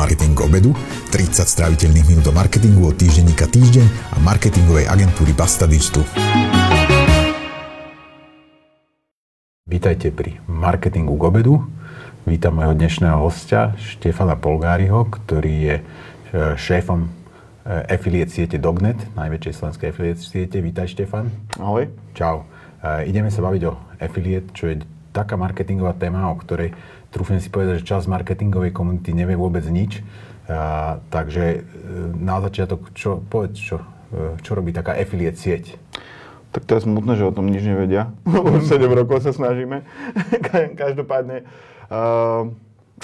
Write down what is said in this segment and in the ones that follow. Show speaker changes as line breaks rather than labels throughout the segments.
Marketing obedu, 30 stráviteľných minút do marketingu od týždenníka Týždeň a marketingovej agentúry Basta Digital.
Vítajte pri Marketingu k obedu. Vítam môjho dnešného hostia, Štefana Polgáriho, ktorý je e, šéfom e, affiliate siete Dognet, najväčšej slovenskej affiliate siete. Vítaj, Štefan.
Ahoj.
Čau. E, ideme sa baviť o affiliate, čo je taká marketingová téma, o ktorej trúfnem si povedať, že časť marketingovej komunity nevie vôbec nič. A, takže e, na začiatok, čo, povedz, čo, e, čo robí taká affiliate sieť?
Tak to je smutné, že o tom nič nevedia. Už 7 rokov sa snažíme. Každopádne, uh,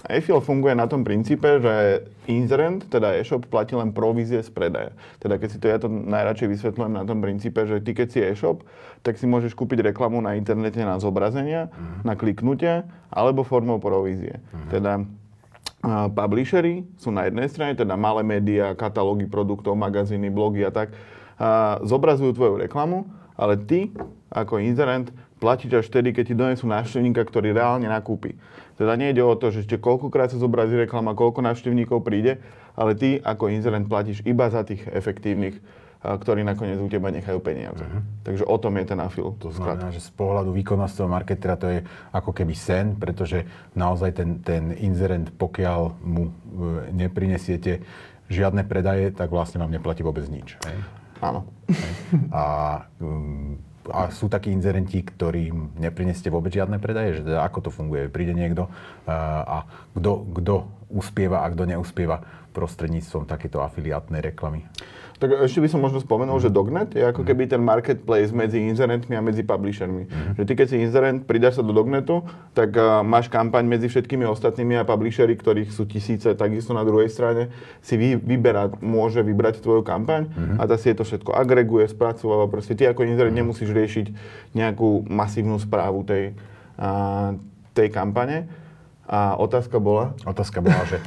Affiliate funguje na tom princípe, že inzerent, teda e-shop, platí len provízie z predaja. Teda keď si to ja to najradšej vysvetľujem na tom princípe, že ty keď si e-shop, tak si môžeš kúpiť reklamu na internete na zobrazenia, uh-huh. na kliknutie, alebo formou provízie. Uh-huh. Teda publishery sú na jednej strane, teda malé médiá, katalógy produktov, magazíny, blogy a tak, uh, zobrazujú tvoju reklamu, ale ty, ako inzerent, platíš až vtedy, keď ti donesú návštevníka, ktorý reálne nakúpi. Teda nejde o to, že ešte koľkokrát sa zobrazí reklama, koľko návštevníkov príde, ale ty ako inzerent platíš iba za tých efektívnych, ktorí nakoniec u teba nechajú peniaze. Uh-huh. Takže o tom je ten afil.
To znamená, že z pohľadu výkonnostného marketera to je ako keby sen, pretože naozaj ten, ten inzerent, pokiaľ mu e, neprinesiete žiadne predaje, tak vlastne vám neplatí vôbec nič. Hej?
Áno.
Hej? A um, a sú takí inzerenti, ktorým neprineste vôbec žiadne predaje? Že teda ako to funguje? Príde niekto a kto uspieva a kto neuspieva prostredníctvom takéto afiliátnej reklamy?
Tak ešte by som možno spomenul, že Dognet je ako keby ten marketplace medzi inzerentmi a medzi publishermi. Mm. Že ty keď si inzerent, pridáš sa do Dognetu, tak uh, máš kampaň medzi všetkými ostatnými a publishery, ktorých sú tisíce, takisto na druhej strane si vy, vyberá, môže vybrať tvoju kampaň mm. a tá si je to všetko agreguje, spracováva. Proste ty ako inzerent mm. nemusíš riešiť nejakú masívnu správu tej, uh, tej kampane a otázka bola?
Otázka bola, že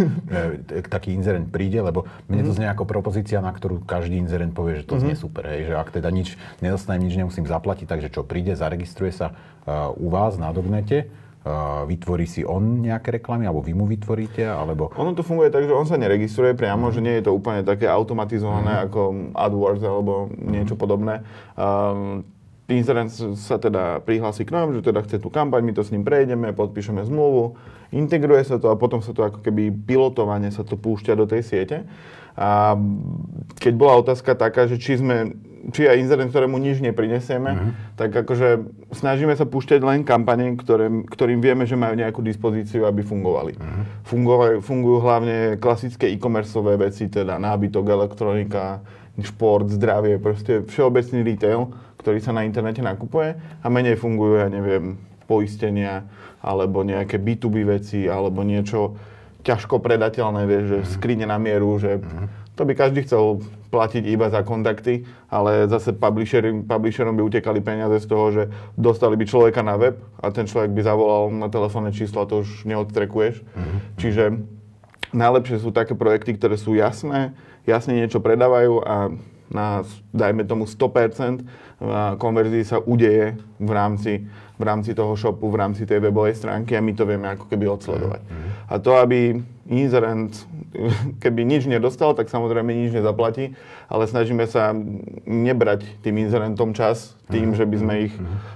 e, taký inzerent príde, lebo mne to mhm. znie ako propozícia, na ktorú každý inzerent povie, že to znie mhm. super. Hej, že ak teda nič nedostanem, nič nemusím zaplatiť, takže čo príde, zaregistruje sa uh, u vás na Dognete, uh, vytvorí si on nejaké reklamy, alebo vy mu vytvoríte, alebo...
Ono to funguje tak, že on sa neregistruje priamo, mm. že nie je to úplne také automatizované mm. ako AdWords alebo niečo podobné. Um, inzerent sa teda prihlási k nám, že teda chce tú kampaň, my to s ním prejdeme, podpíšeme zmluvu, integruje sa to a potom sa to ako keby pilotovanie sa to púšťa do tej siete. A keď bola otázka taká, že či sme, či aj inzerent, ktorému nič neprinesieme, uh-huh. tak akože snažíme sa púšťať len kampane, ktoré, ktorým vieme, že majú nejakú dispozíciu, aby fungovali. Uh-huh. Fungujú, fungujú hlavne klasické e-commerceové veci, teda nábytok, elektronika, šport, zdravie, proste všeobecný retail, ktorý sa na internete nakupuje a menej fungujú, ja neviem, poistenia alebo nejaké B2B veci alebo niečo ťažko predateľné, vieš, že mm-hmm. skrine na mieru, že mm-hmm. to by každý chcel platiť iba za kontakty, ale zase publisherom, publisherom by utekali peniaze z toho, že dostali by človeka na web a ten človek by zavolal na telefónne číslo a to už neodtrekuješ. Mm-hmm. Čiže najlepšie sú také projekty, ktoré sú jasné, jasne niečo predávajú a na, dajme tomu 100% konverzií sa udeje v rámci, v rámci toho shopu, v rámci tej webovej stránky a my to vieme ako keby odsledovať. Mm-hmm. A to, aby inzerent, keby nič nedostal, tak samozrejme nič nezaplatí, ale snažíme sa nebrať tým inzerentom čas tým, že by sme ich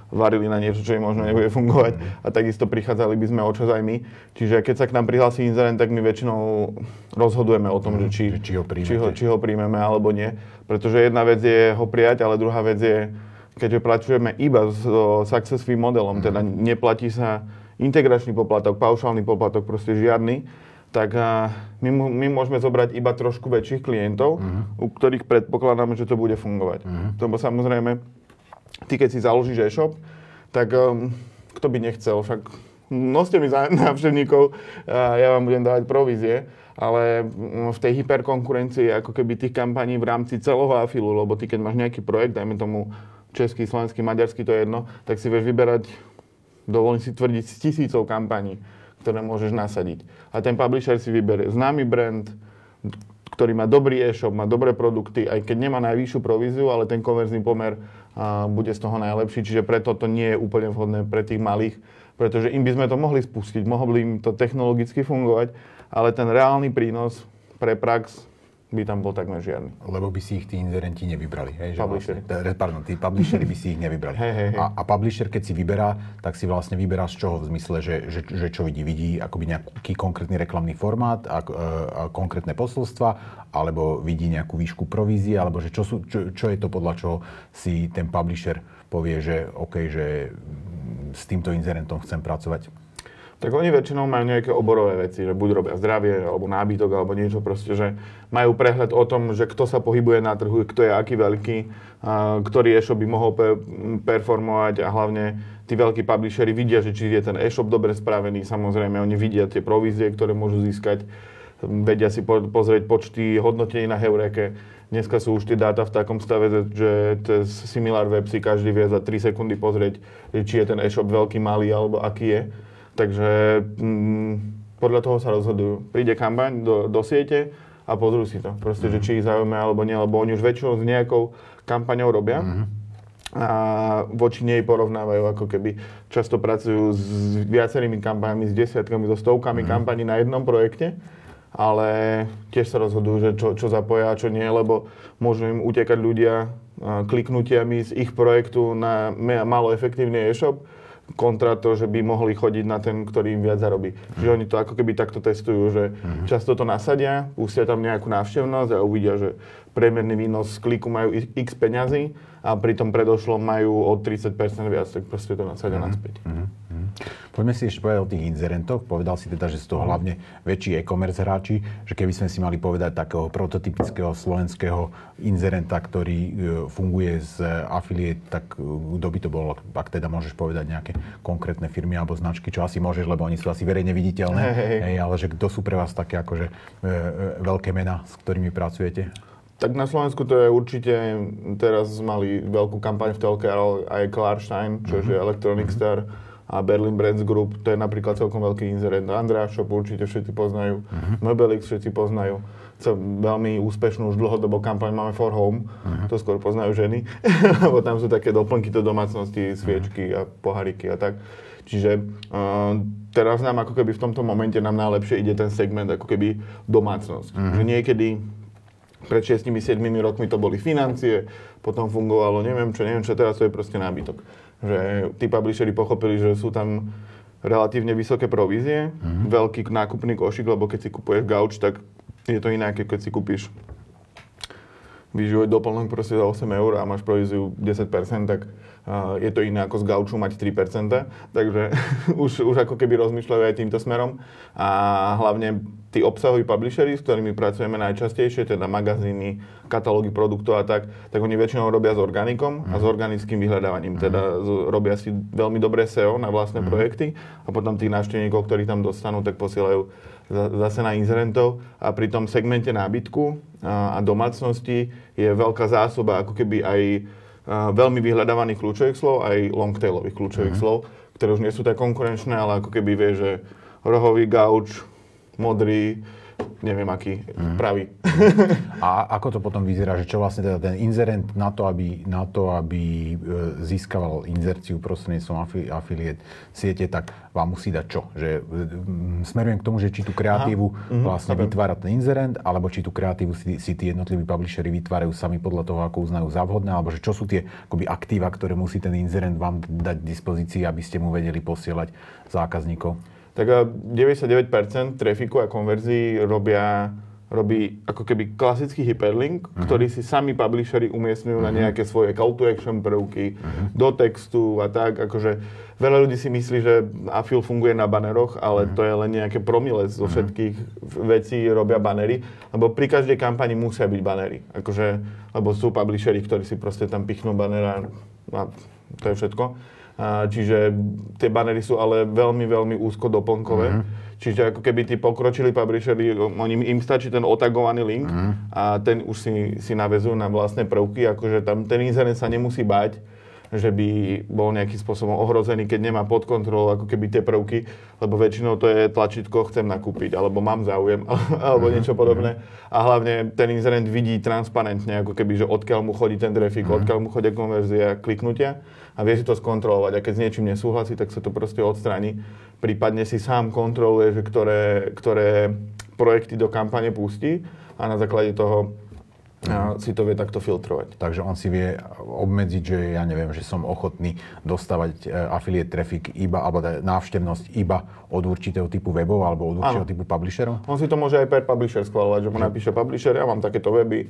varili na niečo, čo im možno nebude fungovať. A takisto prichádzali by sme o čas aj my. Čiže keď sa k nám prihlási inzerent, tak my väčšinou rozhodujeme o tom, že či, či, ho či, ho, či ho príjmeme alebo nie. Pretože jedna vec je ho prijať, ale druhá vec je, keďže pracujeme iba s success fee modelom, teda neplatí sa integračný poplatok, paušálny poplatok, proste žiadny, tak my, my môžeme zobrať iba trošku väčších klientov, uh-huh. u ktorých predpokladáme, že to bude fungovať. Uh-huh. Lebo samozrejme, ty keď si založíš e-shop, tak um, kto by nechcel, však noste mi návštevníkov, ja vám budem dávať provízie, ale mm, v tej hyperkonkurencii ako keby tých kampaní v rámci celého afilu, lebo ty keď máš nejaký projekt, dajme tomu český, slovenský, maďarský, to je jedno, tak si vieš vyberať, dovolím si tvrdiť, z tisícov kampaní ktoré môžeš nasadiť. A ten publisher si vyberie známy brand, ktorý má dobrý e-shop, má dobré produkty, aj keď nemá najvyššiu províziu, ale ten konverzný pomer a, bude z toho najlepší, čiže preto to nie je úplne vhodné pre tých malých pretože im by sme to mohli spustiť, mohli im to technologicky fungovať, ale ten reálny prínos pre prax by tam bol takmer žiadny.
Lebo by si ich tí inzerenti nevybrali. Hej, že
Publishery.
Vlastne, pardon, tí publishery by si ich nevybrali.
Hej, hej, hej.
A, a publisher, keď si vyberá, tak si vlastne vyberá z čoho? V zmysle, že, že, že čo vidí? Vidí akoby nejaký konkrétny reklamný formát a, e, a konkrétne posolstva, alebo vidí nejakú výšku provízie, alebo že čo, sú, čo, čo je to podľa čoho si ten publisher povie, že OK, že s týmto inzerentom chcem pracovať.
Tak oni väčšinou majú nejaké oborové veci, že buď robia zdravie, alebo nábytok, alebo niečo proste, že majú prehľad o tom, že kto sa pohybuje na trhu, kto je aký veľký, ktorý e-shop by mohol pe- performovať a hlavne tí veľkí publishery vidia, že či je ten e-shop dobre spravený, samozrejme oni vidia tie provízie, ktoré môžu získať, vedia si po- pozrieť počty hodnotení na Heureke. Dneska sú už tie dáta v takom stave, že cez Similar Web si každý vie za 3 sekundy pozrieť, či je ten e-shop veľký, malý alebo aký je. Takže mm, podľa toho sa rozhodujú. Príde kampaň do, do siete a pozrú si to. Proste, mm-hmm. že či ich zaujíma alebo nie, lebo oni už väčšinou s nejakou kampaňou robia. Mm-hmm. A voči nej porovnávajú, ako keby často pracujú s viacerými kampaňami, s desiatkami, so stovkami mm-hmm. kampaní na jednom projekte ale tiež sa rozhodujú, že čo, čo zapoja a čo nie, lebo môžu im utekať ľudia kliknutiami z ich projektu na malo efektívny e-shop, kontra to, že by mohli chodiť na ten, ktorý im viac zarobí. Mm. Čiže oni to ako keby takto testujú, že mm. často to nasadia, pustia tam nejakú návštevnosť a uvidia, že priemerný výnos z kliku majú x peňazí a pri tom predošlom majú o 30% viac, tak proste to nasadia mm. naspäť. Mm.
Poďme si ešte povedať o tých inzerentoch. Povedal si teda, že sú to hlavne väčší e-commerce hráči, že keby sme si mali povedať takého prototypického slovenského inzerenta, ktorý e, funguje z affiliate, tak e, kto by to bol, ak teda môžeš povedať nejaké konkrétne firmy alebo značky, čo asi môžeš, lebo oni sú asi verejne viditeľné, hey, hey. Ale že kto sú pre vás také akože e, veľké mená, s ktorými pracujete?
Tak na Slovensku to je určite, teraz mali veľkú kampaň v telke aj Klarstein, čo mm-hmm. je Electronic mm-hmm. Star a Berlin Brands Group, to je napríklad celkom veľký inzerent. Andrea Shop určite všetci poznajú, uh-huh. Mobelix všetci poznajú. Co veľmi úspešnú už dlhodobo kampaň máme For Home, uh-huh. to skôr poznajú ženy, lebo tam sú také doplnky do domácnosti, sviečky uh-huh. a pohariky a tak. Čiže uh, teraz nám ako keby v tomto momente nám najlepšie ide ten segment ako keby domácnosť. Uh-huh. Že niekedy pred 6-7 rokmi to boli financie, potom fungovalo neviem čo, neviem čo, teraz to je proste nábytok že tí publishery pochopili, že sú tam relatívne vysoké provízie, mm-hmm. veľký nákupný košík, lebo keď si kupuješ gauč, tak je to iné, keď si kúpiš výživový doplnok proste za 8 eur a máš províziu 10%, tak je to iné ako z gauču mať 3%, takže už, už ako keby rozmýšľajú aj týmto smerom a hlavne tí obsahoví publishery, s ktorými pracujeme najčastejšie, teda magazíny, katalógy produktov a tak, tak oni väčšinou robia s organikom a s mhm. organickým vyhľadávaním. Teda z, robia si veľmi dobré SEO na vlastné mm. projekty a potom tých návštevníkov, ktorí tam dostanú, tak posielajú zase na inzerentov a pri tom segmente nábytku a, a domácnosti je veľká zásoba ako keby aj veľmi vyhľadávaných kľúčových slov, aj longtailových kľúčových mm. slov, ktoré už nie sú tak konkurenčné, ale ako keby vie, že rohový gauč, modrý, neviem aký, mm. pravý.
A ako to potom vyzerá, že čo vlastne teda ten inzerent na to, aby, na to, aby e, získaval inzerciu prostredníctvom afiliét siete, tak vám musí dať čo? Že smerujem k tomu, že či tú kreatívu Aha. Mhm, vlastne mm, vytvára ten inzerent, alebo či tú kreatívu si, si tí jednotliví publishery vytvárajú sami podľa toho, ako uznajú za vhodné, alebo že čo sú tie akoby, aktíva, ktoré musí ten inzerent vám dať k dispozícii, aby ste mu vedeli posielať zákazníkov?
Tak 99% trafiku a konverzií robia robí ako keby klasický hyperlink, uh-huh. ktorý si sami publishery umiestňujú uh-huh. na mhm. nejaké svoje call to action prvky, uh-huh. do textu a tak, akože veľa ľudí si myslí, že Afil funguje na baneroch, ale uh-huh. to je len nejaké promile zo všetkých uh-huh. vecí robia banery, lebo pri každej kampani musia byť banery, akože, lebo sú publishery, ktorí si proste tam pichnú banera a to je všetko. Čiže tie banery sú ale veľmi, veľmi úzko doplnkové. Mm-hmm. Čiže ako keby tí pokročili publishery, oni, im stačí ten otagovaný link mm-hmm. a ten už si, si navezujú na vlastné prvky, akože tam ten inzerent sa nemusí bať, že by bol nejakým spôsobom ohrozený, keď nemá pod kontrolou ako keby tie prvky, lebo väčšinou to je tlačítko chcem nakúpiť, alebo mám záujem, alebo
Mhm.
niečo podobné. A hlavne ten inzerent vidí transparentne, ako keby, že odkiaľ mu chodí ten trafik,
Mhm.
odkiaľ mu chodia konverzia, kliknutia a vie si to skontrolovať. A keď s niečím nesúhlasí, tak sa to proste odstráni. Prípadne si sám kontroluje, že ktoré, ktoré projekty do kampane pustí a na základe toho a si to vie takto filtrovať.
Takže on si vie obmedziť, že ja neviem, že som ochotný dostávať e, affiliate traffic iba, alebo teda návštevnosť iba od určitého typu webov alebo od určitého
Áno.
typu publisherov?
On si to môže aj per publisher schváľovať, že mu napíše publisher, ja mám takéto weby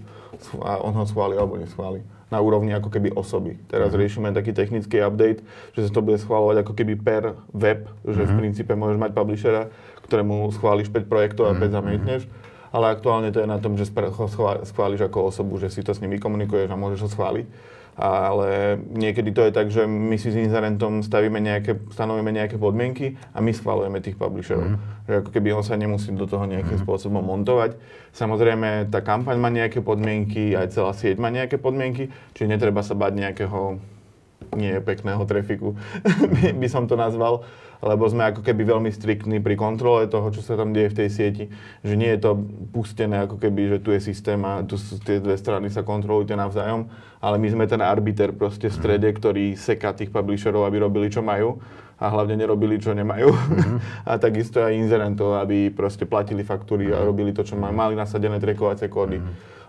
a on ho schváli alebo neschváli. Na úrovni ako keby osoby. Teraz riešime taký technický update, že sa to bude schváľovať ako keby per web, že v princípe môžeš mať publishera, ktorému schváliš 5 projektov a 5 zamietneš. Ale aktuálne to je na tom, že schváliš ako osobu, že si to s ním vykomunikuješ a môžeš ho schváliť. Ale niekedy to je tak, že my si s inzerentom stavíme nejaké, stanovíme nejaké podmienky a my schválujeme tých publisherov. Že ako keby on sa nemusí do toho nejakým spôsobom montovať. Samozrejme, tá kampaň má nejaké podmienky, aj celá sieť má nejaké podmienky, čiže netreba sa bať nejakého nie pekného trafiku, by, by som to nazval, lebo sme ako keby veľmi striktní pri kontrole toho, čo sa tam deje v tej sieti. Že nie je to pustené ako keby, že tu je systém a tu sú tie dve strany sa kontrolujú tie navzájom, ale my sme ten arbiter proste v strede, ktorý seká tých publisherov, aby robili, čo majú a hlavne nerobili, čo nemajú. a takisto aj inzerentov, aby proste platili faktúry a robili to, čo majú. Mali nasadené trekovacie kódy.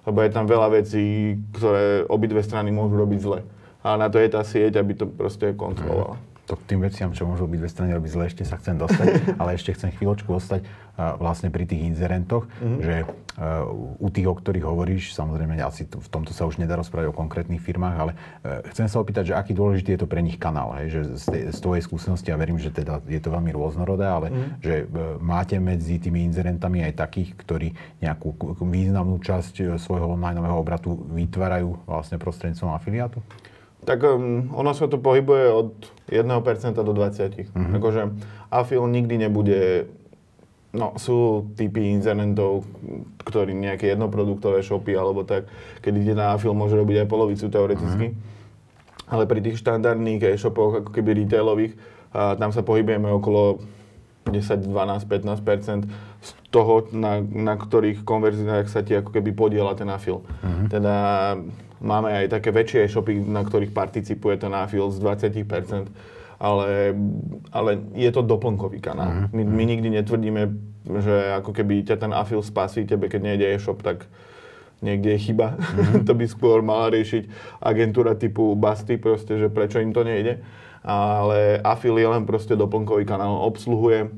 Lebo je tam veľa vecí, ktoré obidve strany môžu robiť zle. A na to je tá sieť, aby to proste kontrolovala.
To k tým veciam, čo môžu byť dve strany robiť zle, ešte sa chcem dostať, ale ešte chcem chvíľočku ostať uh, vlastne pri tých inzerentoch, že uh, u tých, o ktorých hovoríš, samozrejme asi v tomto sa už nedá rozprávať o konkrétnych firmách, ale uh, chcem sa opýtať, že aký dôležitý je to pre nich kanál, hej? že z, tej, z tvojej skúsenosti, ja verím, že teda je to veľmi rôznorodé, ale že uh, máte medzi tými inzerentami aj takých, ktorí nejakú významnú časť uh, svojho onlineového obratu vytvárajú vlastne prostredníctvom afiliátu?
Tak um, ono sa to pohybuje od 1% do 20. Mm-hmm. Akože afil nikdy nebude... No, sú typy inzerentov, ktorí nejaké jednoproduktové shopy alebo tak, keď ide na afil, môže robiť aj polovicu teoreticky. Ale pri tých štandardných e-shopoch, ako keby retailových, a tam sa pohybujeme okolo 10, 12, 15 z toho, na, na ktorých konverziách sa ti ako keby podiela ten afil. Teda máme aj také väčšie e-shopy, na ktorých participuje ten afil z 20 ale, ale je to doplnkový kanál. My, my nikdy netvrdíme, že ako keby ťa ten afil spasí tebe, keď nejde e-shop, tak niekde je chyba. to by skôr mala riešiť agentúra typu Basty, proste, že prečo im to nejde. Ale afil je len proste doplnkový kanál. Obsluhuje,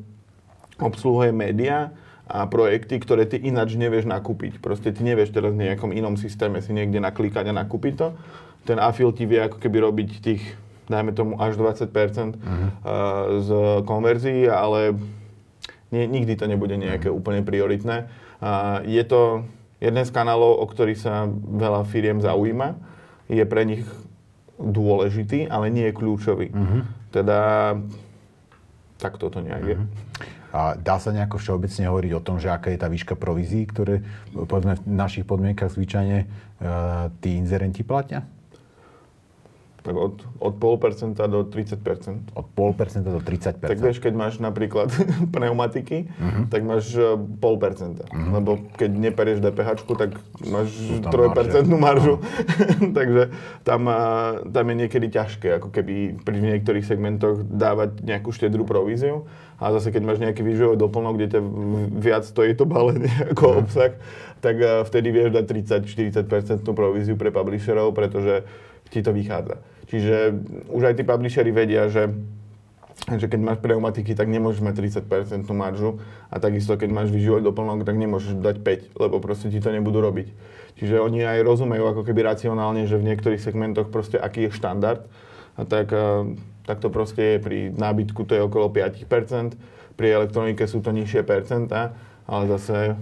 obsluhuje médiá a projekty, ktoré ty ináč nevieš nakúpiť. Proste ty nevieš teraz v nejakom inom systéme si niekde naklikať a nakúpiť to. Ten afil ti vie ako keby robiť tých, dajme tomu, až 20% uh-huh. z konverzií, ale nie, nikdy to nebude nejaké úplne prioritné. A je to jeden z kanálov, o ktorý sa veľa firiem zaujíma. Je pre nich dôležitý, ale nie je kľúčový. Teda tak toto nejak je.
A dá sa nejako všeobecne hovoriť o tom, že aká je tá výška provízií, ktoré povedzme v našich podmienkach zvyčajne uh, tí inzerenti platia?
Tak od, od 0,5% do 30%.
Od 0,5% do 30%.
Tak vieš, keď máš napríklad pneumatiky,
Mhm.
tak máš e, 0,5%. Lebo keď neperieš DPH, tak máš
Sú tam
3% maržu. Takže tam, a, tam je niekedy ťažké, ako keby pri niektorých segmentoch dávať nejakú štedrú províziu. A zase keď máš nejaký výživový doplnok, kde ťa viac stojí to balenie ako obsah, tak a, vtedy vieš dať 30-40% províziu pre publisherov, pretože ti to vychádza. Čiže už aj tí publisheri vedia, že že keď máš pneumatiky, tak nemôžeš mať 30% maržu a takisto keď máš výživový doplnok, tak nemôžeš dať 5, lebo proste ti to nebudú robiť. Čiže oni aj rozumejú ako keby racionálne, že v niektorých segmentoch proste aký je štandard, a tak, tak to proste je pri nábytku to je okolo 5%, pri elektronike sú to nižšie percentá, ale zase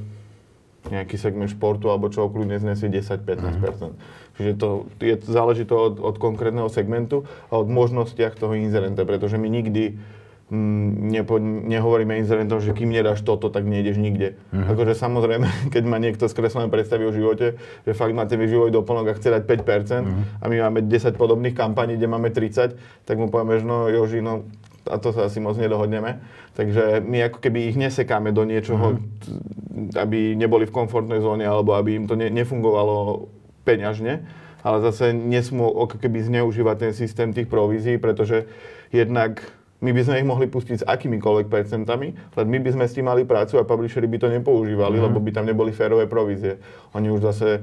nejaký segment športu alebo čo kľudne znesie 10-15%. Čiže to je, záleží to od, od konkrétneho segmentu a od možnostiach toho inzerenta, pretože my nikdy mm, nepo, nehovoríme inzerentom, že kým nedáš toto, tak nejdeš nikde. Mm-hmm. Akože samozrejme, keď má niekto skreslené predstavy o živote, že fakt máte výživový doplnok a chce dať 5% mm-hmm. a my máme 10 podobných kampaní, kde máme 30, tak mu povieme, že no Joži, no a to sa asi moc nedohodneme. Takže my ako keby ich nesekáme do niečoho, mm-hmm. aby neboli v komfortnej zóne alebo aby im to ne, nefungovalo peňažne ale zase nesmú ako keby zneužívať ten systém tých provízií, pretože jednak my by sme ich mohli pustiť s akýmikoľvek percentami, len my by sme s tým mali prácu a publishery by to nepoužívali, mm. lebo by tam neboli férové provízie. Oni už zase,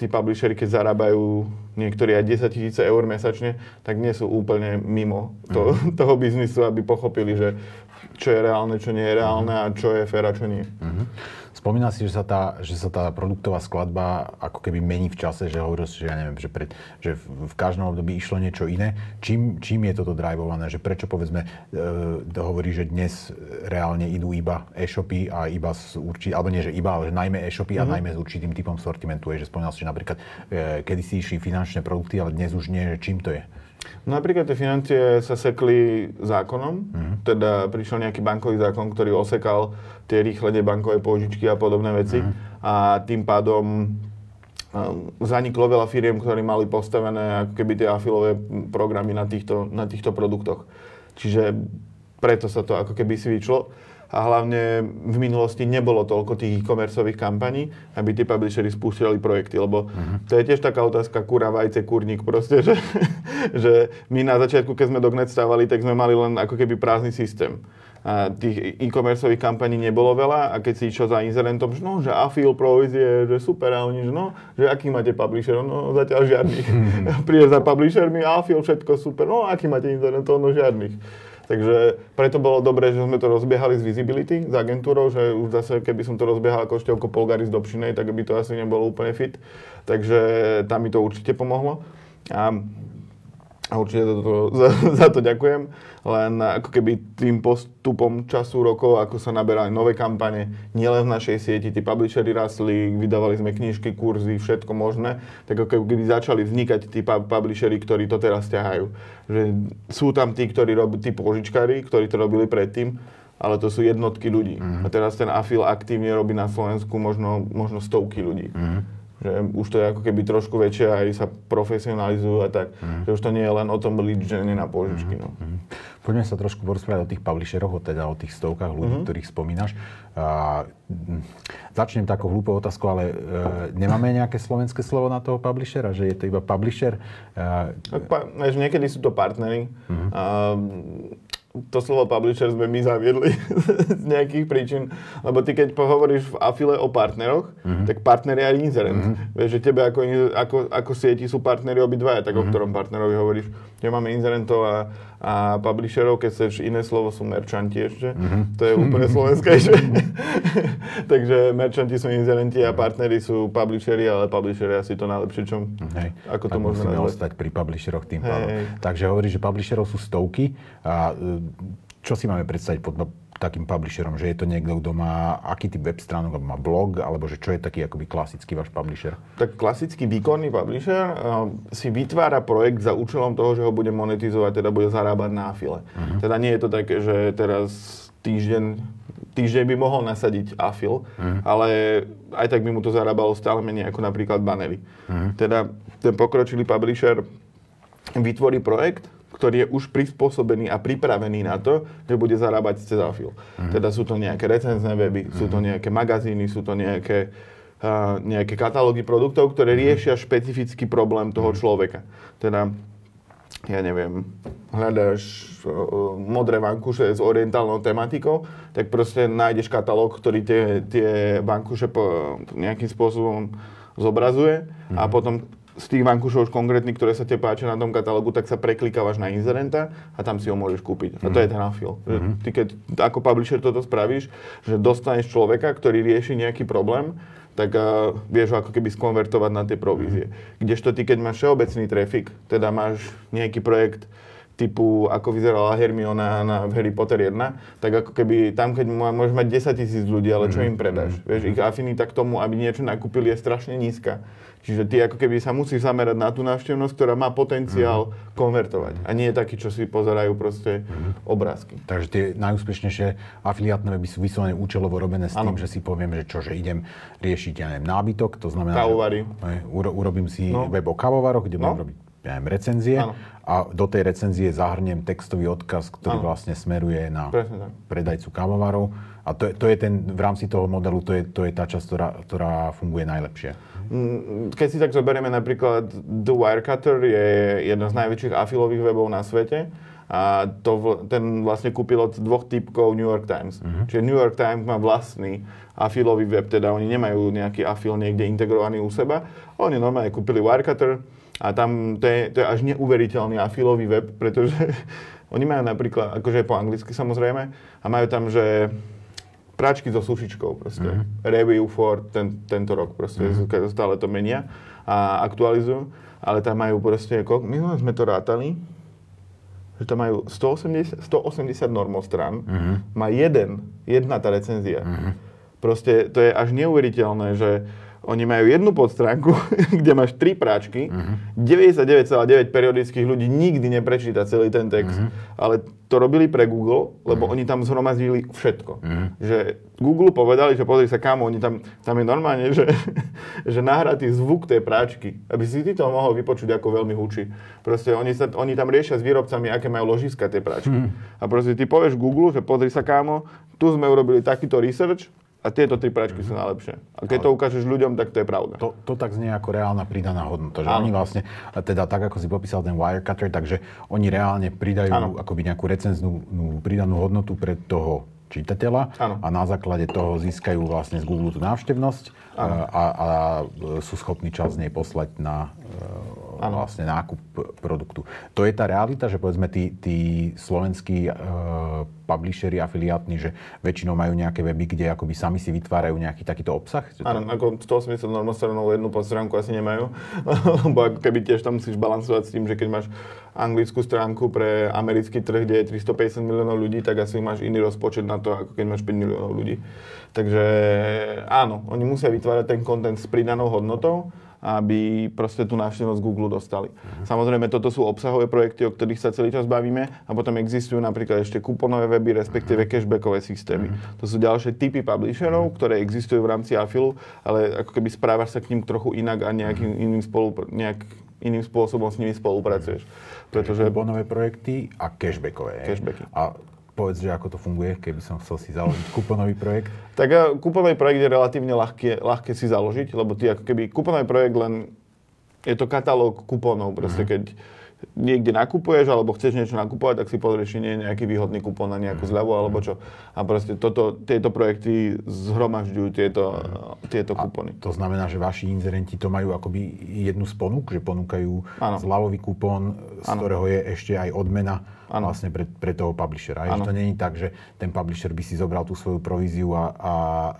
tí publishery, keď zarábajú niektorí aj 10 tisíce eur mesačne, tak nie sú úplne mimo to, mm. toho biznisu, aby pochopili, že čo je reálne, čo nie je reálne a čo je fér a čo nie. Mm-hmm.
Spomínal si, že sa, tá, že sa tá produktová skladba ako keby mení v čase, že hovoril si, že ja neviem, že, pred, že v, každom období išlo niečo iné. Čím, čím je toto drivované? Že prečo povedzme, e, hovorí, že dnes reálne idú iba e-shopy a iba s určitým, alebo nie, že iba, ale že najmä e-shopy mm-hmm. a mhm. najmä s určitým typom sortimentu. Je, že spomínal si, že napríklad e, kedy si išli finančné produkty, ale dnes už nie, že čím to je?
No napríklad tie financie sa sekli zákonom, mm-hmm. teda prišiel nejaký bankový zákon, ktorý osekal tie rýchle bankové pôžičky a podobné veci mm-hmm. a tým pádom um, zaniklo veľa firiem, ktorí mali postavené ako keby tie afilové programy na týchto, na týchto produktoch. Čiže preto sa to ako keby svičlo a hlavne v minulosti nebolo toľko tých e-commerceových kampaní, aby tí publishery spustili projekty, lebo uh-huh. to je tiež taká otázka kura, vajce, kurník proste, že, že my na začiatku, keď sme Dognet stávali, tak sme mali len ako keby prázdny systém. A tých e-commerceových kampaní nebolo veľa a keď si išiel za inzerentom, že no, že afil, provízie, že super, a oni, že no, že aký máte publisher, no zatiaľ žiadnych. Prídeš za publishermi, afil, všetko super, no aký máte inzerentov, no žiadnych. Takže preto bolo dobré, že sme to rozbiehali z Visibility, s agentúrou, že už zase, keby som to rozbiehal ako števko Polgaris do Pšinej, tak by to asi nebolo úplne fit. Takže tam mi to určite pomohlo. A a určite to, to, za, za to ďakujem. Len ako keby tým postupom času, rokov, ako sa naberali nové kampane, nielen v našej sieti, tí publishery rastli, vydávali sme knižky, kurzy, všetko možné, tak ako keby začali vznikať tí publishery, ktorí to teraz ťahajú. Že sú tam tí, ktorí robí, tí požičkári, ktorí to robili predtým, ale to sú jednotky ľudí. Mm-hmm. A teraz ten afil aktívne robí na Slovensku možno, možno stovky ľudí. Mm-hmm že už to je ako keby trošku väčšie aj sa profesionalizujú a tak. Mm. Že už to nie je len o tom lead nie na pôžičky. Mm. No. Mm.
Poďme sa trošku porozprávať o tých publisheroch, teda o tých stovkách ľudí, mm-hmm. ktorých spomínaš. A, začnem takou hlúpou otázkou, ale e, nemáme nejaké slovenské slovo na toho publishera, že je to iba publisher?
E, pa, niekedy sú to partnery. Mm-hmm. A, to slovo publisher sme my zaviedli z nejakých príčin, lebo ty keď pohovoríš v afile o partneroch, mm-hmm. tak partner je aj inzerent. Mm-hmm. Vieš, že tebe ako, ako, ako sieti sú partnery obidvaja, tak mm-hmm. o mhm. ktorom partnerovi hovoríš. Ja máme inzerentov a, a publisherov, keď chceš iné slovo, sú merchanti ešte. Mm-hmm. To je úplne slovenskejšie. Takže merchanti sú inzerenti a partnery sú publishery, ale publishery asi to najlepšie, čo, Hej. ako to môžeme
nazvať. ostať pri publisheroch tým pádom. Takže hovoríš, že publisherov sú stovky a čo si máme predstaviť pod takým publisherom, že je to niekto, kto má aký typ web stránok, má blog, alebo že čo je taký akoby klasický váš publisher?
Tak klasický výkonný publisher uh, si vytvára projekt za účelom toho, že ho bude monetizovať, teda bude zarábať na afile. Uh-huh. Teda nie je to také, že teraz týždeň, týždeň by mohol nasadiť afil, uh-huh. ale aj tak by mu to zarábalo stále menej ako napríklad banery. Uh-huh. Teda ten pokročilý publisher vytvorí projekt, ktorý je už prispôsobený a pripravený na to, že bude zarábať cez afil. Uh-huh. Teda sú to nejaké recenzné weby, uh-huh. sú to nejaké magazíny, sú to nejaké, uh, nejaké katalógy produktov, ktoré uh-huh. riešia špecifický problém toho uh-huh. človeka. Teda ja neviem, hľadáš uh, modré vankuše s orientálnou tematikou, tak proste nájdeš katalóg, ktorý tie, tie vankuše po, nejakým spôsobom zobrazuje mm. a potom z tých vankúšov už konkrétnych, ktoré sa te páčia na tom katalógu, tak sa preklikávaš na inzerenta a tam si ho môžeš kúpiť. Mm. A to je ten afil. Mm-hmm. Ty keď ako publisher toto spravíš, že dostaneš človeka, ktorý rieši nejaký problém, tak uh, vieš ho ako keby skonvertovať na tie provízie. Mm. Kdežto ty, keď máš všeobecný trafik, teda máš nejaký projekt typu ako vyzerala Hermiona na Harry Potter 1, tak ako keby tam, keď môžeš mať 10 tisíc ľudí, ale čo im predáš? Vieš, ich afinita k tomu, aby niečo nakúpili, je strašne nízka. Čiže ty ako keby sa musíš zamerať na tú návštevnosť, ktorá má potenciál konvertovať. A nie taký, čo si pozerajú proste obrázky.
Takže tie najúspešnejšie afiliátne weby sú vyslovene účelovo robené s tým, že si poviem, že čo, že idem riešiť, ja neviem, nábytok, to znamená, uro, urobím si
No.
web o kávovaroch, kde
No.
budem robiť ja neviem, recenzie
Áno.
a do tej recenzie zahrniem textový odkaz, ktorý
Áno.
vlastne smeruje na predajcu kávovarov. A to je, to je ten, v rámci toho modelu, to je, to je tá časť, ktorá, ktorá funguje najlepšie.
Mm, Keď si tak zoberieme napríklad The Wirecutter je jeden z najväčších afilových webov na svete a to, ten vlastne kúpil od dvoch typkov New York Times. Čiže New York Times má vlastný afilový web, teda oni nemajú nejaký afil niekde integrovaný u seba. Oni normálne kúpili Wirecutter a tam to je, to je až neuveriteľný afilový web, pretože oni majú napríklad, akože po anglicky samozrejme, a majú tam, že práčky so sušičkou proste. Review for ten, tento rok proste, mm stále to menia a aktualizujú. Ale tam majú proste, koľko- my sme to rátali, že tam majú 180, 180 normostrán, má jeden, jedna tá recenzia. Proste to je až neuveriteľné, že oni majú jednu podstránku, kde máš tri práčky, 99,9 periodických ľudí nikdy neprečíta celý ten text, ale to robili pre Google, lebo oni tam zhromazdili všetko. Že Google povedali, že pozri sa kamo, oni tam, tam je normálne, že, že nahratý zvuk tej práčky, aby si ty to mohol vypočuť, ako veľmi hučí. Proste oni, sa, oni tam riešia s výrobcami, aké majú ložiska tie práčky. A proste ty povieš Google, že pozri sa kámo, tu sme urobili takýto research, a tieto tri práčky sú najlepšie. A keď to ukážeš ľuďom, tak to je pravda.
To, to tak znie ako reálna pridaná hodnota. Že oni vlastne, teda tak ako si popísal ten Wirecutter, takže oni reálne pridajú
Áno.
akoby nejakú recenznú nú pridanú hodnotu pre toho čitateľa
Áno.
a na základe toho získajú vlastne z Google tú návštevnosť a, a, a sú schopní čas z nej poslať na e,
Áno.
vlastne nákup produktu. To je tá realita, že povedzme tí, tí slovenskí e, publisheri, afiliátni, že väčšinou majú nejaké weby, kde akoby sami si vytvárajú nejaký takýto obsah? Že to-
Áno, ako 180 normostranov jednu podstránku asi nemajú, lebo ako keby tiež tam musíš balansovať s tým, že keď máš anglickú stránku pre americký trh, kde je 350 miliónov ľudí, tak asi máš iný rozpočet na to, ako keď máš 5 miliónov ľudí. Takže áno, oni musia vytvárať ten content s pridanou hodnotou, aby proste tú návštevnosť Google dostali. Samozrejme, toto sú obsahové projekty, o ktorých sa celý čas bavíme a potom existujú napríklad ešte kuponové weby, respektíve cashbackové systémy. To sú ďalšie typy publisherov, ktoré existujú v rámci afilu, ale ako keby správaš sa k ním trochu inak a nejakým iným, spolupr- nejak iným spôsobom s nimi spolupracuješ. Pretože
kuponové projekty a cashbackové.
Cashbacky.
A povedz, že ako to funguje, keby som chcel si založiť kuponový projekt.
Tak kuponový projekt je relatívne ľahké, ľahké si založiť, lebo ty ako keby kuponový projekt len je to katalóg kuponov, proste keď niekde nakupuješ alebo chceš niečo nakupovať, tak si pozrieš, či nie je nejaký výhodný kupón na nejakú zľavu alebo čo. A proste toto, tieto projekty zhromažďujú tieto, tieto kupony.
To znamená, že vaši inzerenti to majú akoby jednu z ponúk, že ponúkajú
Áno.
zľavový kupón, z
Áno.
ktorého je ešte aj odmena
Áno.
vlastne pre, pre toho publishera. Že
Áno.
to není tak, že ten publisher by si zobral tú svoju províziu a, a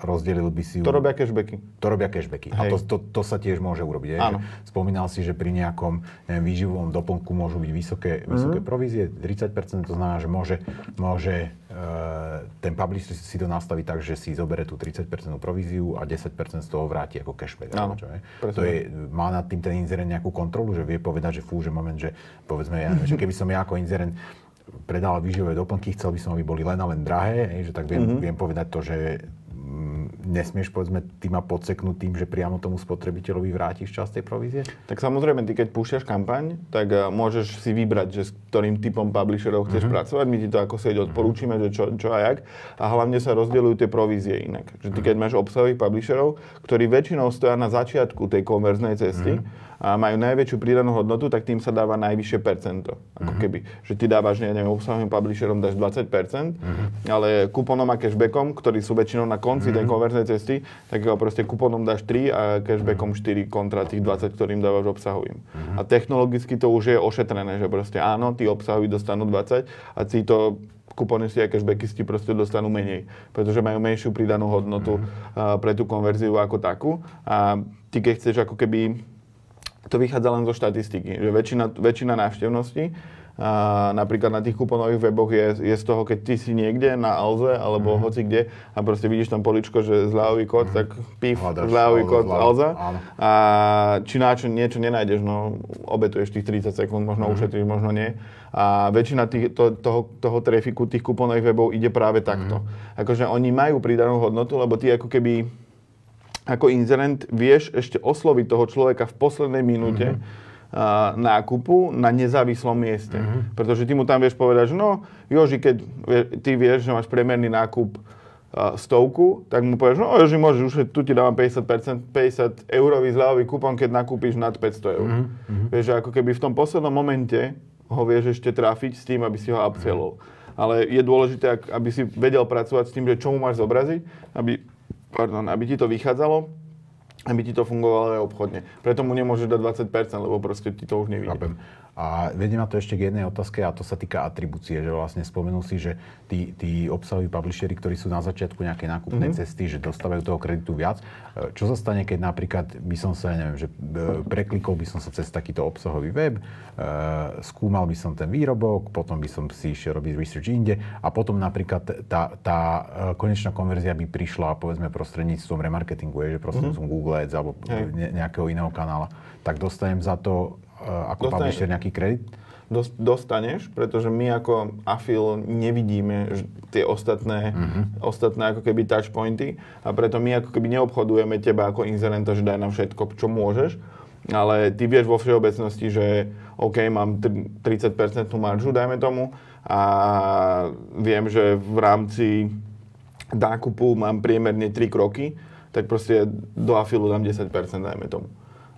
rozdelil by si ju.
To robia cashbacky.
To robia cashbacky. A to,
Hej.
to, to sa tiež môže urobiť. Že Spomínal si, že pri nejakom neviem, výživovom doplnku môžu byť vysoké, vysoké provízie, 30%, to znamená, že môže, môže e, ten publisher si to nastaviť tak, že si zobere tú 30% províziu a 10% z toho vráti ako cashback.
Áno,
Čo, To je, má nad tým ten inzerent nejakú kontrolu, že vie povedať, že fú, že moment, že povedzme, ja, že keby som ja ako inzerent predal výživové doplnky, chcel by som, aby boli len a len drahé, že tak viem,
Mhm.
viem povedať to, že mm, nesmieš, povedzme, ty ma podseknúť tým, že priamo tomu spotrebiteľovi vrátiš časť tej provízie?
Tak samozrejme, ty keď púšťaš kampaň, tak eh, môžeš si vybrať, že s ktorým typom publisherov chceš pracovať. My ti to ako sieť odporúčime, že čo, čo a jak. A hlavne sa rozdeľujú tie provízie inak. Že ty keď máš obsahových publisherov, ktorí väčšinou stoja na začiatku tej konverznej cesty, a majú najväčšiu pridanú hodnotu, tak tým sa dáva najvyššie percento. Ako keby, že ty dávaš, ja neviem, obsahovým publisherom dáš 20%, ale kuponom a cashbackom, ktorí sú väčšinou na konci tej konverznej cesty, tak proste kuponom dáš 3 a cashbackom 4 kontra tých 20, ktorým dávaš obsahovým. A technologicky to už je ošetrené, že proste áno, tí obsahoví dostanú 20 a títo kuponisti a cashbackisti proste dostanú menej, pretože majú menšiu pridanú hodnotu a, pre tú konverziu ako takú. A ty keď chceš ako keby to vychádza len zo štatistiky, že väčšina, väčšina návštevností A napríklad na tých kuponových weboch je, je z toho, keď ty si niekde na Alze alebo mm-hmm. hoci kde a proste vidíš tam poličko, že zľavový kód, mm-hmm. tak píf, zľavový kód Alza. A či na čo niečo nenájdeš, no obetuješ tých 30 sekúnd, možno mm-hmm. ušetríš, možno nie. A väčšina tých, to, toho, toho trafiku tých kuponových webov ide práve takto. Mm-hmm. Akože oni majú pridanú hodnotu, lebo ty ako keby ako inzerent vieš ešte osloviť toho človeka v poslednej minúte, mm-hmm nákupu na nezávislom mieste. Mm-hmm. Pretože ty mu tam vieš povedať, že no, Joži, keď ty vieš, že máš priemerný nákup stovku, tak mu povieš, no Joži, môžeš, už tu ti dávam 50%, 50 eurový zľavový kupon, keď nakúpiš nad 500 eur. Mm-hmm. Vieš, ako keby v tom poslednom momente ho vieš ešte trafiť s tým, aby si ho upsellol. Mm-hmm. Ale je dôležité, aby si vedel pracovať s tým, že čo mu máš zobraziť, aby, pardon, aby ti to vychádzalo aby ti to fungovalo aj obchodne. Preto mu nemôžeš dať 20%, lebo proste ti to už nevidí. Chápem.
A vedie ma to ešte k jednej otázke a to sa týka atribúcie, že vlastne spomenul si, že tí, tí obsahoví publisheri, ktorí sú na začiatku nejakej nákupnej mm-hmm. cesty, že dostávajú toho kreditu viac. E, čo sa stane, keď napríklad by som sa, neviem, že e, preklikol by som sa cez takýto obsahový web, e, skúmal by som ten výrobok, potom by som si išiel robiť research inde a potom napríklad tá, tá konečná konverzia by prišla povedzme prostredníctvom remarketingu, že prostredníctvom mm-hmm. Google Ads alebo ne, nejakého iného kanála, tak dostanem za to Eh, ako Dostane, publisher nejaký kredit?
Dostaneš, pretože my ako afil nevidíme tie ostatné, uh-huh. ostatné ako keby touchpointy a preto my ako keby neobchodujeme teba ako inzerenta, že daj nám všetko, čo môžeš, ale ty vieš vo všeobecnosti, že OK, mám 30% maržu, dajme tomu, a viem, že v rámci nákupu mám priemerne 3 kroky, tak proste do afilu dám 10%, dajme tomu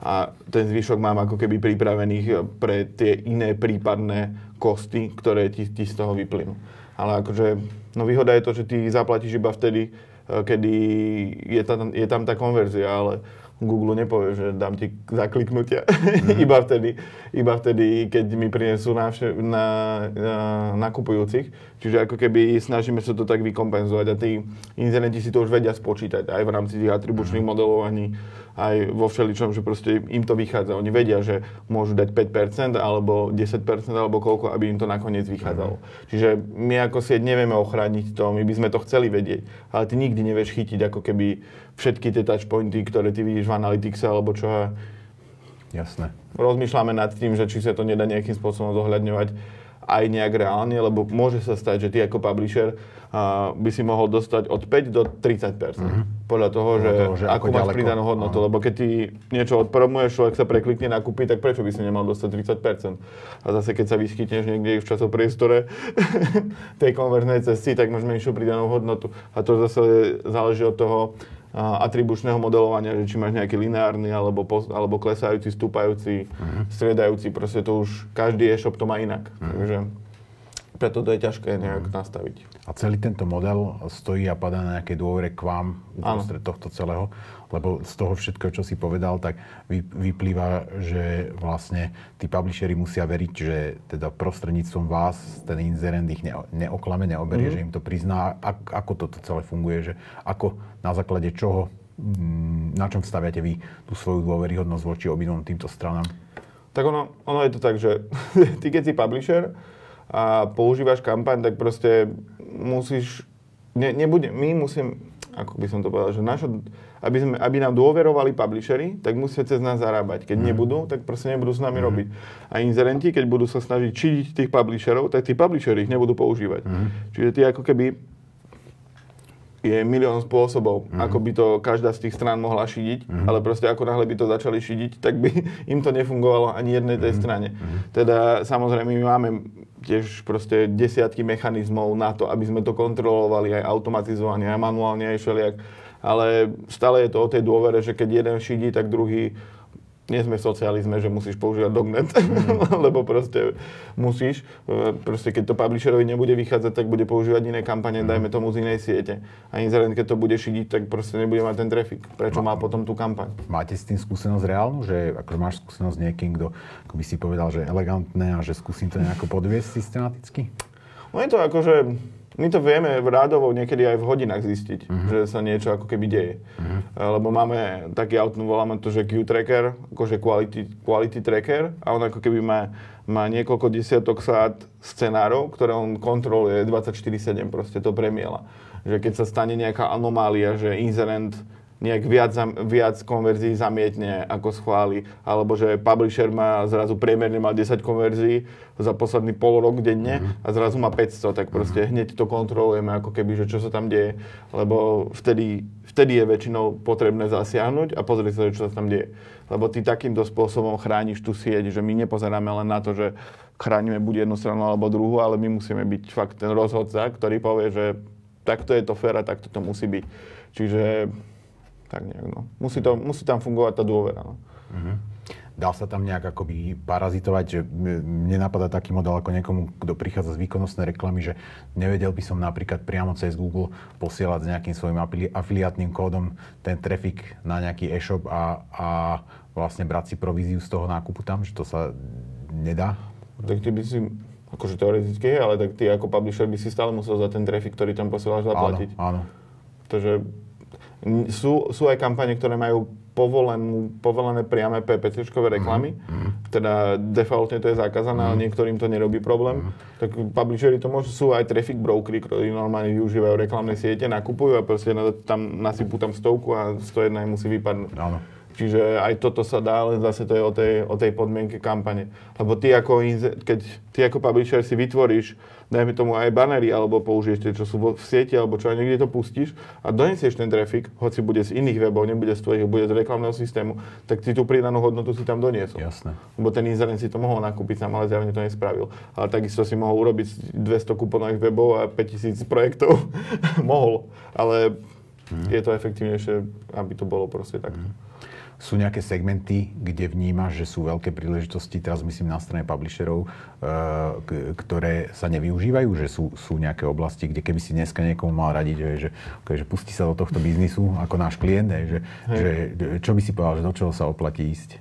a ten zvyšok mám ako keby pripravených pre tie iné prípadné kosty, ktoré ti, ti z toho vyplynú. Ale akože, no výhoda je to, že ty zaplatíš iba vtedy, eh, kedy je tam, je tam tá konverzia, ale Google nepovie, že dám ti zakliknutia. Mm. iba, vtedy, iba vtedy, keď mi prinesú na, na, na nakupujúcich. Čiže ako keby snažíme sa to tak vykompenzovať a tí inzerenti si to už vedia spočítať aj v rámci tých atribučných mm. modelovaní aj vo všeličom, že proste im to vychádza. Oni vedia, že môžu dať 5% alebo 10% alebo koľko, aby im to nakoniec vychádzalo. Mm. Čiže my ako sieť nevieme ochrániť to, my by sme to chceli vedieť, ale ty nikdy nevieš chytiť ako keby všetky tie touchpointy, ktoré ty vidíš v Analytics alebo čo.
Jasné.
Rozmýšľame nad tým, že či sa to nedá nejakým spôsobom zohľadňovať aj nejak reálne, lebo môže sa stať, že ty ako publisher a by si mohol dostať od 5 do 30 mm-hmm. Podľa toho, že, toho, že ako, ako máš pridanú hodnotu. Aha. Lebo keď ty niečo odpromuješ, človek sa preklikne na kúpi, tak prečo by si nemal dostať 30% A zase keď sa vyskytneš niekde v časopriestore tej konverznej cesty, tak máš menšiu pridanú hodnotu. A to zase záleží od toho atribučného modelovania, že či máš nejaký lineárny alebo, alebo klesajúci, stúpajúci, uh-huh. striedajúci, proste to už každý e-shop to má inak. Uh-huh. Takže preto to je ťažké nejak mm. nastaviť.
A celý tento model stojí a padá na nejakej dôvere k vám uprostred tohto celého, lebo z toho všetkého, čo si povedal, tak vyplýva, že vlastne tí publishery musia veriť, že teda prostredníctvom vás ten inzerent ich neoklame, neoberie, mm. že im to prizná. Ako toto celé funguje, že ako na základe čoho, mm, na čom staviate vy tú svoju dôveryhodnosť voči obidvom týmto stranám?
Tak ono, ono je to tak, že ty keď si publisher, a používaš kampaň, tak proste musíš, ne, nebude, my musím, ako by som to povedal, že našo, aby, sme, aby nám dôverovali publishery, tak musia cez nás zarábať. Keď mm. nebudú, tak proste nebudú s nami mm. robiť. A inzerenti, keď budú sa snažiť čidiť tých publisherov, tak tí publishery ich nebudú používať. Mm. Čiže ty ako keby je milión spôsobov, mm-hmm. ako by to každá z tých strán mohla šidiť, mm-hmm. ale proste ako náhle by to začali šidiť, tak by im to nefungovalo ani jednej tej mm-hmm. strane. Mm-hmm. Teda samozrejme my máme tiež proste desiatky mechanizmov na to, aby sme to kontrolovali aj automatizovane, aj manuálne, aj všelijak. Ale stále je to o tej dôvere, že keď jeden šidí, tak druhý nie sme v socializme, že musíš používať dognet, mm. lebo proste musíš. E, proste keď to publisherovi nebude vychádzať, tak bude používať iné kampane, mm. dajme tomu z inej siete. A inzerent, keď to bude šidiť, tak proste nebude mať ten trafik. Prečo má potom tú kampaň?
Máte s tým skúsenosť reálnu? Že ako máš skúsenosť s niekým, kto ako by si povedal, že elegantné a že skúsim to nejako podviesť systematicky?
No je to akože, my to vieme rádovo niekedy aj v hodinách zistiť, uh-huh. že sa niečo ako keby deje. Uh-huh. Lebo máme taký aut, voláme to, že Q-tracker, akože quality, quality tracker a on ako keby má, má niekoľko desiatok sát scenárov, ktoré on kontroluje 24-7, proste to premiela. Že keď sa stane nejaká anomália, že inzerent nejak viac, viac konverzií zamietne, ako schváli, alebo že publisher má zrazu priemerne má 10 konverzií za posledný pol rok denne mm-hmm. a zrazu má 500, tak proste mm-hmm. hneď to kontrolujeme, ako keby, že čo sa tam deje, lebo vtedy, vtedy je väčšinou potrebné zasiahnuť a pozrieť sa, čo sa tam deje. Lebo ty takýmto spôsobom chrániš tú sieť, že my nepozeráme len na to, že chránime buď jednu stranu alebo druhú, ale my musíme byť fakt ten rozhodca, ktorý povie, že takto je to fér a takto to musí byť. Čiže tak nejak, no. Musí, to, musí tam fungovať tá dôvera, no.
Uh-huh. Dá sa tam nejak akoby parazitovať, že mne napadá taký model ako niekomu, kto prichádza z výkonnostnej reklamy, že nevedel by som napríklad priamo cez Google posielať s nejakým svojim afiliátnym kódom ten trafik na nejaký e-shop a, a vlastne brať si províziu z toho nákupu tam, že to sa nedá?
Tak ty by si, akože teoreticky, ale tak ty ako publisher by si stále musel za ten trafik, ktorý tam posielaš, zaplatiť.
Áno, áno.
Takže sú, sú aj kampane, ktoré majú povolenú, povolené priame PPC-čkové reklamy, mm-hmm. teda defaultne to je zakázané, mm-hmm. ale mhm. niektorým to nerobí problém. Mm-hmm. Tak publishery to môžu, sú aj traffic brokery, ktorí normálne využívajú reklamné siete, nakupujú a proste tam nasypú tam stovku a 101 musí vypadnúť.
Áno.
Čiže aj toto sa dá, len zase to je o tej, o tej podmienke kampane. Lebo ty ako, keď ty ako publisher si vytvoríš, dajme tomu aj banery, alebo použiješ tie, čo sú v sieti, alebo čo aj niekde to pustíš a donesieš ten trafik, hoci bude z iných webov, nebude z tvojich, bude z reklamného systému, tak ty tú pridanú hodnotu si tam doniesol.
Jasné.
Lebo ten inzerent si to mohol nakúpiť sám, ale zjavne to nespravil. Ale takisto si mohol urobiť 200 kuponových webov a 5000 projektov. mohol. Ale hmm. je to efektívnejšie, aby to bolo proste takto. Hmm.
Sú nejaké segmenty, kde vnímaš, že sú veľké príležitosti, teraz myslím na strane publisherov, eh, ktoré sa nevyužívajú, že sú, sú nejaké oblasti, kde keby si dneska niekomu mal radiť, že, že, okay, že pustí sa do tohto biznisu ako náš klient, že, že, čo by si povedal, že do čoho sa oplatí ísť?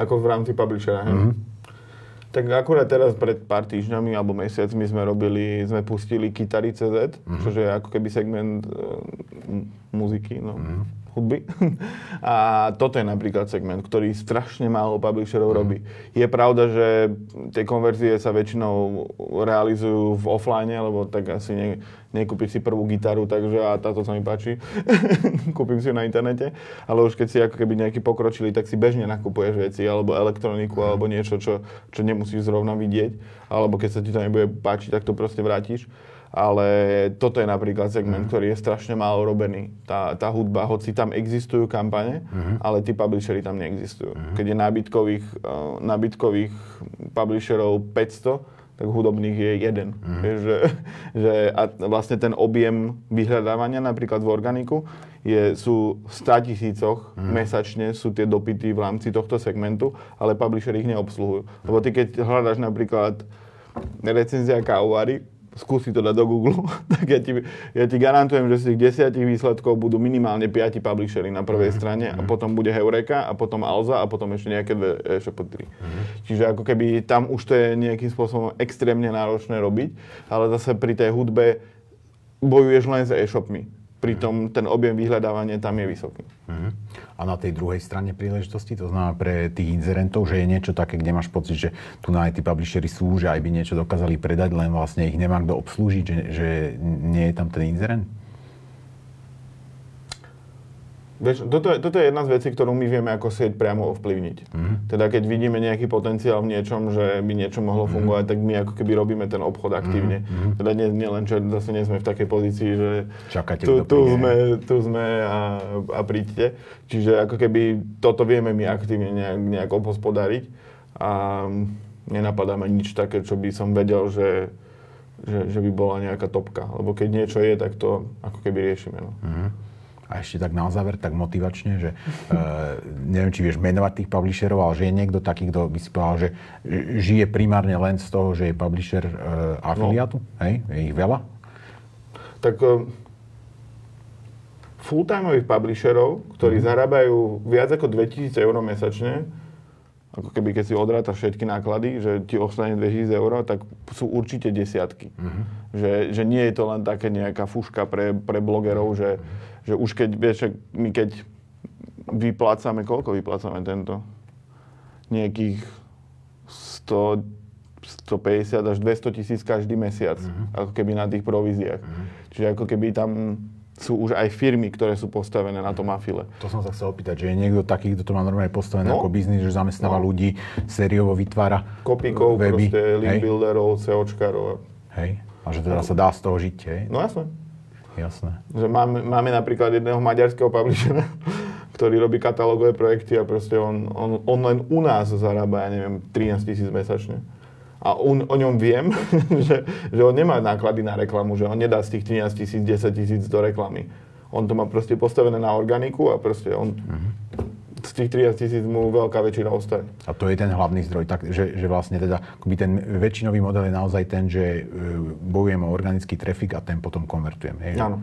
Ako v rámci publishera, hej? Mm-hmm. Tak akurát teraz pred pár týždňami alebo mesiacmi sme robili, sme pustili Kytary.cz, mm-hmm. čo je ako keby segment uh, muziky, no. Mm-hmm hudby. A toto je napríklad segment, ktorý strašne málo publisherov robí. Je pravda, že tie konverzie sa väčšinou realizujú v offline, lebo tak asi ne, nekúpiš si prvú gitaru, takže a táto sa mi páči, kúpim si ju na internete, ale už keď si ako keby nejaký pokročili, tak si bežne nakupuješ veci, alebo elektroniku, alebo niečo, čo, čo nemusíš zrovna vidieť, alebo keď sa ti to nebude páčiť, tak to proste vrátiš ale toto je napríklad segment, mm. ktorý je strašne málo robený. Tá, tá hudba, hoci tam existujú kampane, mm. ale tí publishery tam neexistujú. Mm. Keď je nábytkových, uh, nábytkových publisherov 500, tak hudobných je jeden. Mm. Že, že, a vlastne ten objem vyhľadávania napríklad v organiku je, sú v 100 tisícoch mm. mesačne sú tie dopity v rámci tohto segmentu, ale publishery ich neobsluhujú. Lebo ty keď hľadáš napríklad recenzia kávovary, skúsi to dať do Google, tak ja ti, ja ti garantujem, že z tých desiatich výsledkov budú minimálne 5 publishery na prvej mm-hmm. strane a potom bude Heureka a potom Alza a potom ešte nejaké dve e-shopy 3. Mm-hmm. Čiže ako keby tam už to je nejakým spôsobom extrémne náročné robiť, ale zase pri tej hudbe bojuješ len s e-shopmi pritom ten objem vyhľadávania tam je vysoký. Uh-huh.
A na tej druhej strane príležitosti, to znamená pre tých inzerentov, že je niečo také, kde máš pocit, že tu na tí publishery sú, že aj by niečo dokázali predať, len vlastne ich nemá kto obslúžiť, že, že nie je tam ten inzerent?
Vieš, toto, je, toto je jedna z vecí, ktorú my vieme ako sieť priamo ovplyvniť. Mm-hmm. Teda keď vidíme nejaký potenciál v niečom, že by niečo mohlo mm-hmm. fungovať, tak my ako keby robíme ten obchod aktívne. Mm-hmm. Teda nie, nie len, že zase nie sme v takej pozícii, že
Čakáte,
tu, tu, sme, tu sme a, a príďte. Čiže ako keby toto vieme my aktívne nejak, nejak obhospodariť a nenapadáme nič také, čo by som vedel, že, že, že by bola nejaká topka. Lebo keď niečo je, tak to ako keby riešime. No. Mm-hmm.
A ešte tak na záver, tak motivačne, že uh, neviem, či vieš menovať tých publisherov, ale že je niekto taký, kto by si povedal, že žije primárne len z toho, že je publisher uh, afiliátu? No. Hej? Je ich veľa?
Tak uh, full-timeových publisherov, ktorí mm. zarábajú viac ako 2000 eur mesačne, ako keby keď si odráta všetky náklady, že ti ostane 2000 eur, tak sú určite desiatky. Uh-huh. Že, že nie je to len také nejaká fuška pre, pre blogerov, že, že už keď, vieš, my keď vyplácame, koľko vyplácame tento? Nejakých 100, 150 až 200 tisíc každý mesiac, uh-huh. ako keby na tých províziách. Uh-huh. Čiže ako keby tam sú už aj firmy, ktoré sú postavené na tom afile.
To som sa chcel opýtať, že je niekto taký, kto to má normálne postavené no. ako biznis, že zamestnáva no. ľudí, sériovo vytvára
Kopíkov, weby. proste, link builderov, SEOčkarov.
Hej, a že teda sa dá z toho žiť, hej?
No jasné.
Jasné.
Že máme, máme napríklad jedného maďarského publishera, ktorý robí katalógové projekty a proste on, on, on len u nás zarába, ja neviem, 13 tisíc mesačne a on, o ňom viem, že, že on nemá náklady na reklamu, že on nedá z tých 13 tisíc, 10 tisíc do reklamy. On to má proste postavené na organiku a proste on mm-hmm. z tých 13 tisíc mu veľká väčšina ostane.
A to je ten hlavný zdroj, tak, že, že vlastne teda akoby ten väčšinový model je naozaj ten, že e, bojujem o organický trafik a ten potom konvertujem. Hej?
Áno.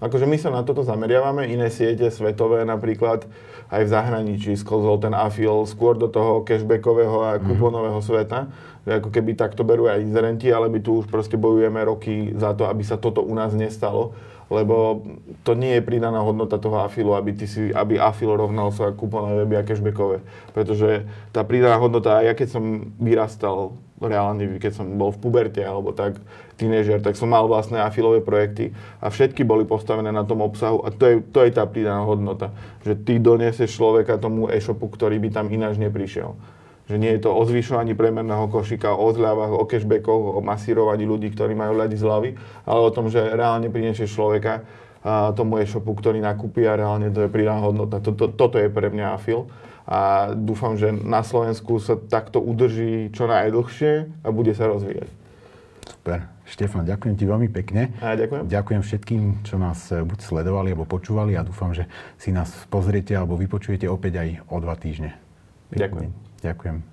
Akože my sa na toto zameriavame, iné siete svetové napríklad aj v zahraničí sklzol ten afil skôr do toho cashbackového a mhm. kuponového sveta že ako keby takto berú aj inzerenti, ale my tu už proste bojujeme roky za to, aby sa toto u nás nestalo, lebo to nie je pridaná hodnota toho afilu, aby, ty si, aby afil rovnal sa kuponové weby a cashbackové. Pretože tá pridaná hodnota, ja keď som vyrastal reálne, keď som bol v puberte alebo tak, tínežer, tak som mal vlastné afilové projekty a všetky boli postavené na tom obsahu a to je, to je tá pridaná hodnota. Že ty donesieš človeka tomu e-shopu, ktorý by tam ináč neprišiel. Že nie je to o zvyšovaní premerného košíka, o zľavách, o cashbackoch, o masírovaní ľudí, ktorí majú ľadi zľavy, ale o tom, že reálne prinesieš človeka a tomu e-shopu, ktorý nakúpi a reálne to je pridaná hodnota. Toto, toto je pre mňa afil a dúfam, že na Slovensku sa takto udrží čo najdlhšie a bude sa rozvíjať.
Super. Štefan, ďakujem ti veľmi pekne.
A ďakujem.
Ďakujem všetkým, čo nás eh, buď sledovali, alebo počúvali a dúfam, že si nás pozriete alebo vypočujete opäť aj o dva týždne.
Ďakujem.
Ďakujem.